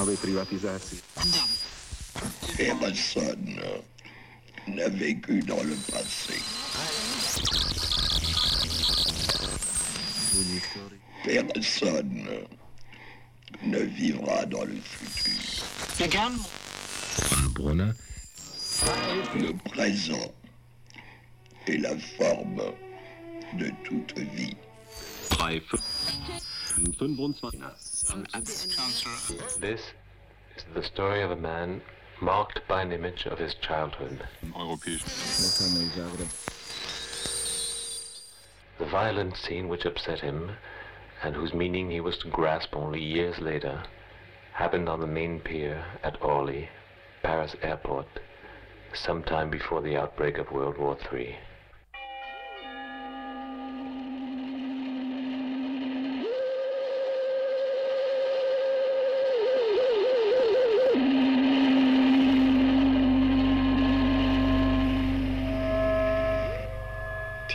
plánovej privatizácii. Personne n'a vécu dans le passé. Personne ne vivra dans le futur. Le présent est la forme de toute vie. This is the story of a man marked by an image of his childhood. The violent scene which upset him, and whose meaning he was to grasp only years later, happened on the main pier at Orly, Paris airport, sometime before the outbreak of World War III.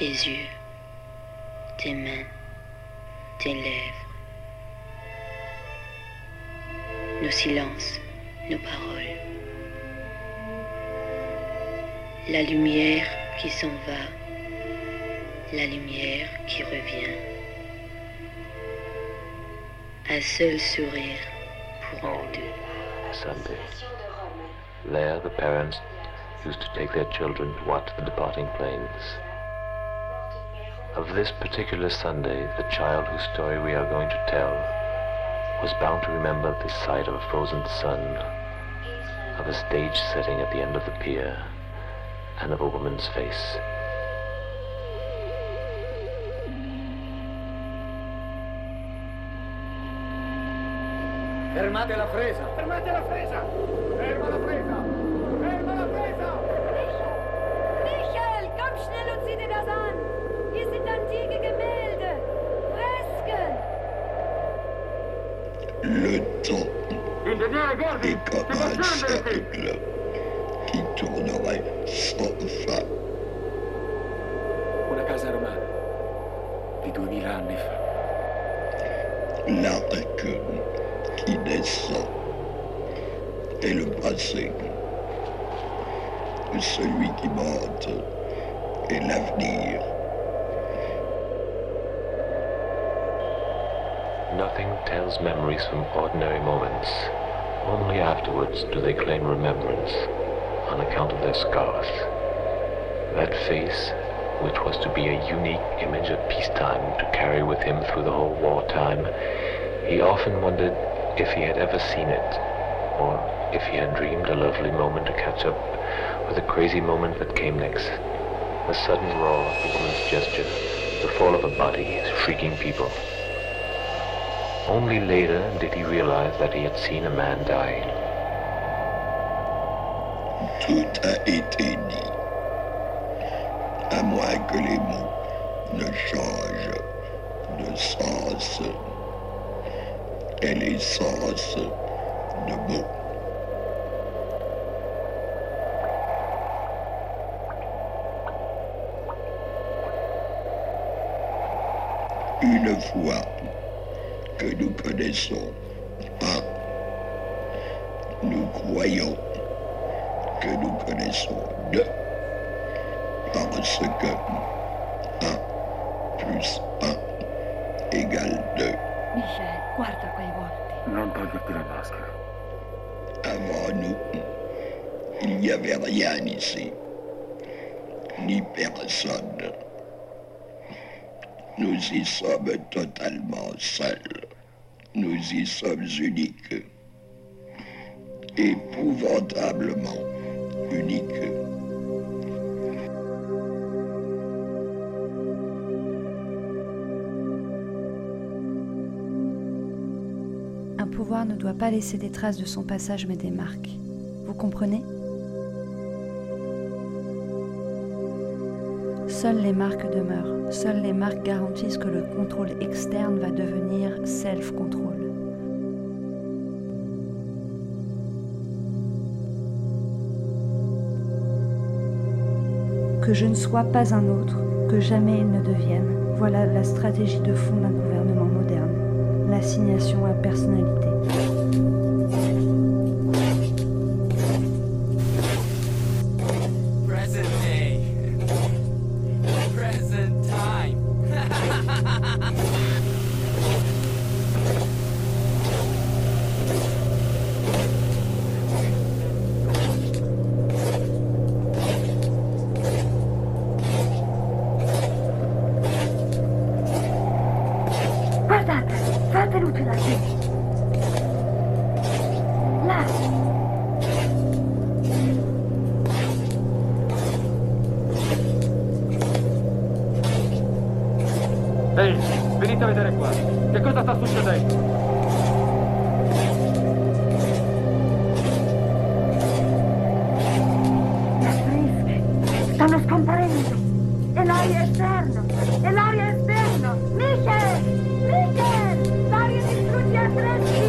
Tes yeux, tes mains, tes lèvres, nos silences, nos paroles, la lumière qui s'en va, la lumière qui revient, un seul sourire pour nous deux. Sunday. There, the parents used to take their children to watch the departing planes. Of this particular Sunday, the child whose story we are going to tell was bound to remember the sight of a frozen sun, of a stage setting at the end of the pier, and of a woman's face. Fermate la presa! Fermate la presa! Ferma la presa! Est comme un cercle qui tournerait sans fin. Una casa romana di duemila anni fa. L'arc qui descend est le passé. Celui qui monte est l'avenir. Nothing tells memories from ordinary moments. Only afterwards do they claim remembrance on account of their scars. That face, which was to be a unique image of peacetime to carry with him through the whole wartime, he often wondered if he had ever seen it, or if he had dreamed a lovely moment to catch up with the crazy moment that came next. The sudden roar of a woman's gesture, the fall of a body, shrieking people. Only later did he realize that he had seen a man die. Tout a été dit, à moins que les mots ne changent de sens. Et les sens de mots. Une fois que nous connaissons un, nous croyons que nous connaissons deux, parce que un plus un égale deux. Michael, guarda quei volti. Non toglierti la maschera. Avant nous, il n'y avait rien ici, ni personne. Nous y sommes totalement seuls. Nous y sommes uniques. Épouvantablement uniques. Un pouvoir ne doit pas laisser des traces de son passage mais des marques. Vous comprenez? Seules les marques demeurent. Seules les marques garantissent que le contrôle externe va devenir self-control. Que je ne sois pas un autre, que jamais il ne devienne. Voilà la stratégie de fond d'un gouvernement moderne. L'assignation à personnalité. Là Ehi, venite a vedere qua. Che cosa sta succedendo? pra ti.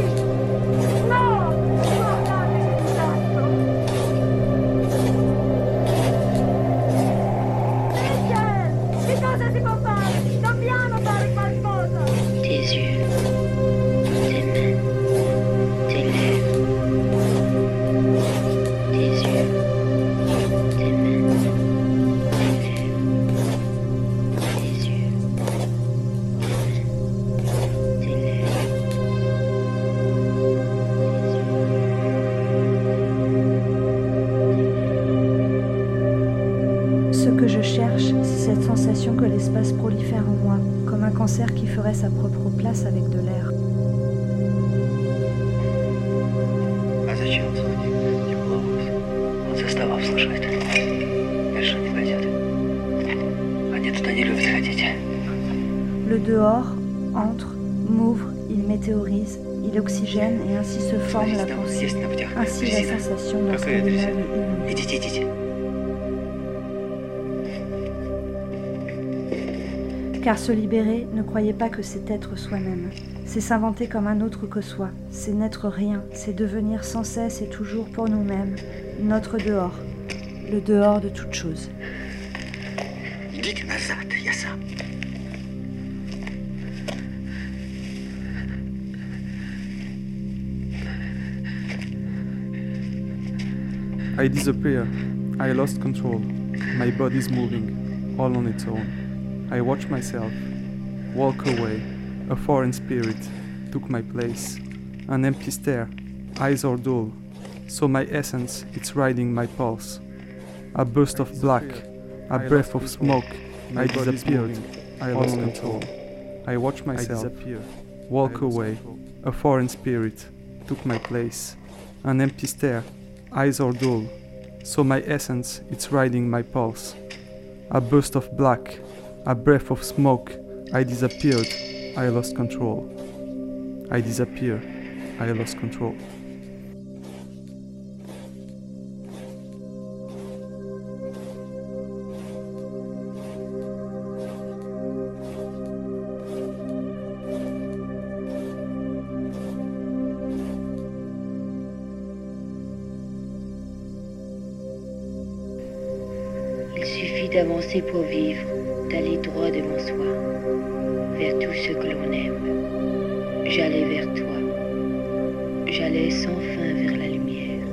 que je cherche, c'est cette sensation que l'espace prolifère en moi, comme un cancer qui ferait sa propre place avec de l'air. Le dehors entre, m'ouvre, il météorise, il oxygène et ainsi se forme la pensée, ainsi la sensation d'un Car se libérer ne croyez pas que c'est être soi-même. C'est s'inventer comme un autre que soi. C'est n'être rien. C'est devenir sans cesse et toujours pour nous-mêmes notre dehors. Le dehors de toute chose. I disappear. I lost control. My body's moving, all on its own. I watch myself walk away. A foreign spirit took my place. An empty stare, eyes are dull. So my essence, it's riding my pulse. A burst of black, a breath of smoke. I disappeared. I lost control. I watch myself walk away. A foreign spirit took my place. An empty stare, eyes are dull. So my essence, it's riding my pulse. A burst of black, a breath of smoke. I disappeared. I lost control. I disappear. I lost control. Il suffit d'avancer pour vivre, d'aller droit devant soi, vers tout ce que l'on aime. J'allais vers toi. J'allais sans fin vers la lumière.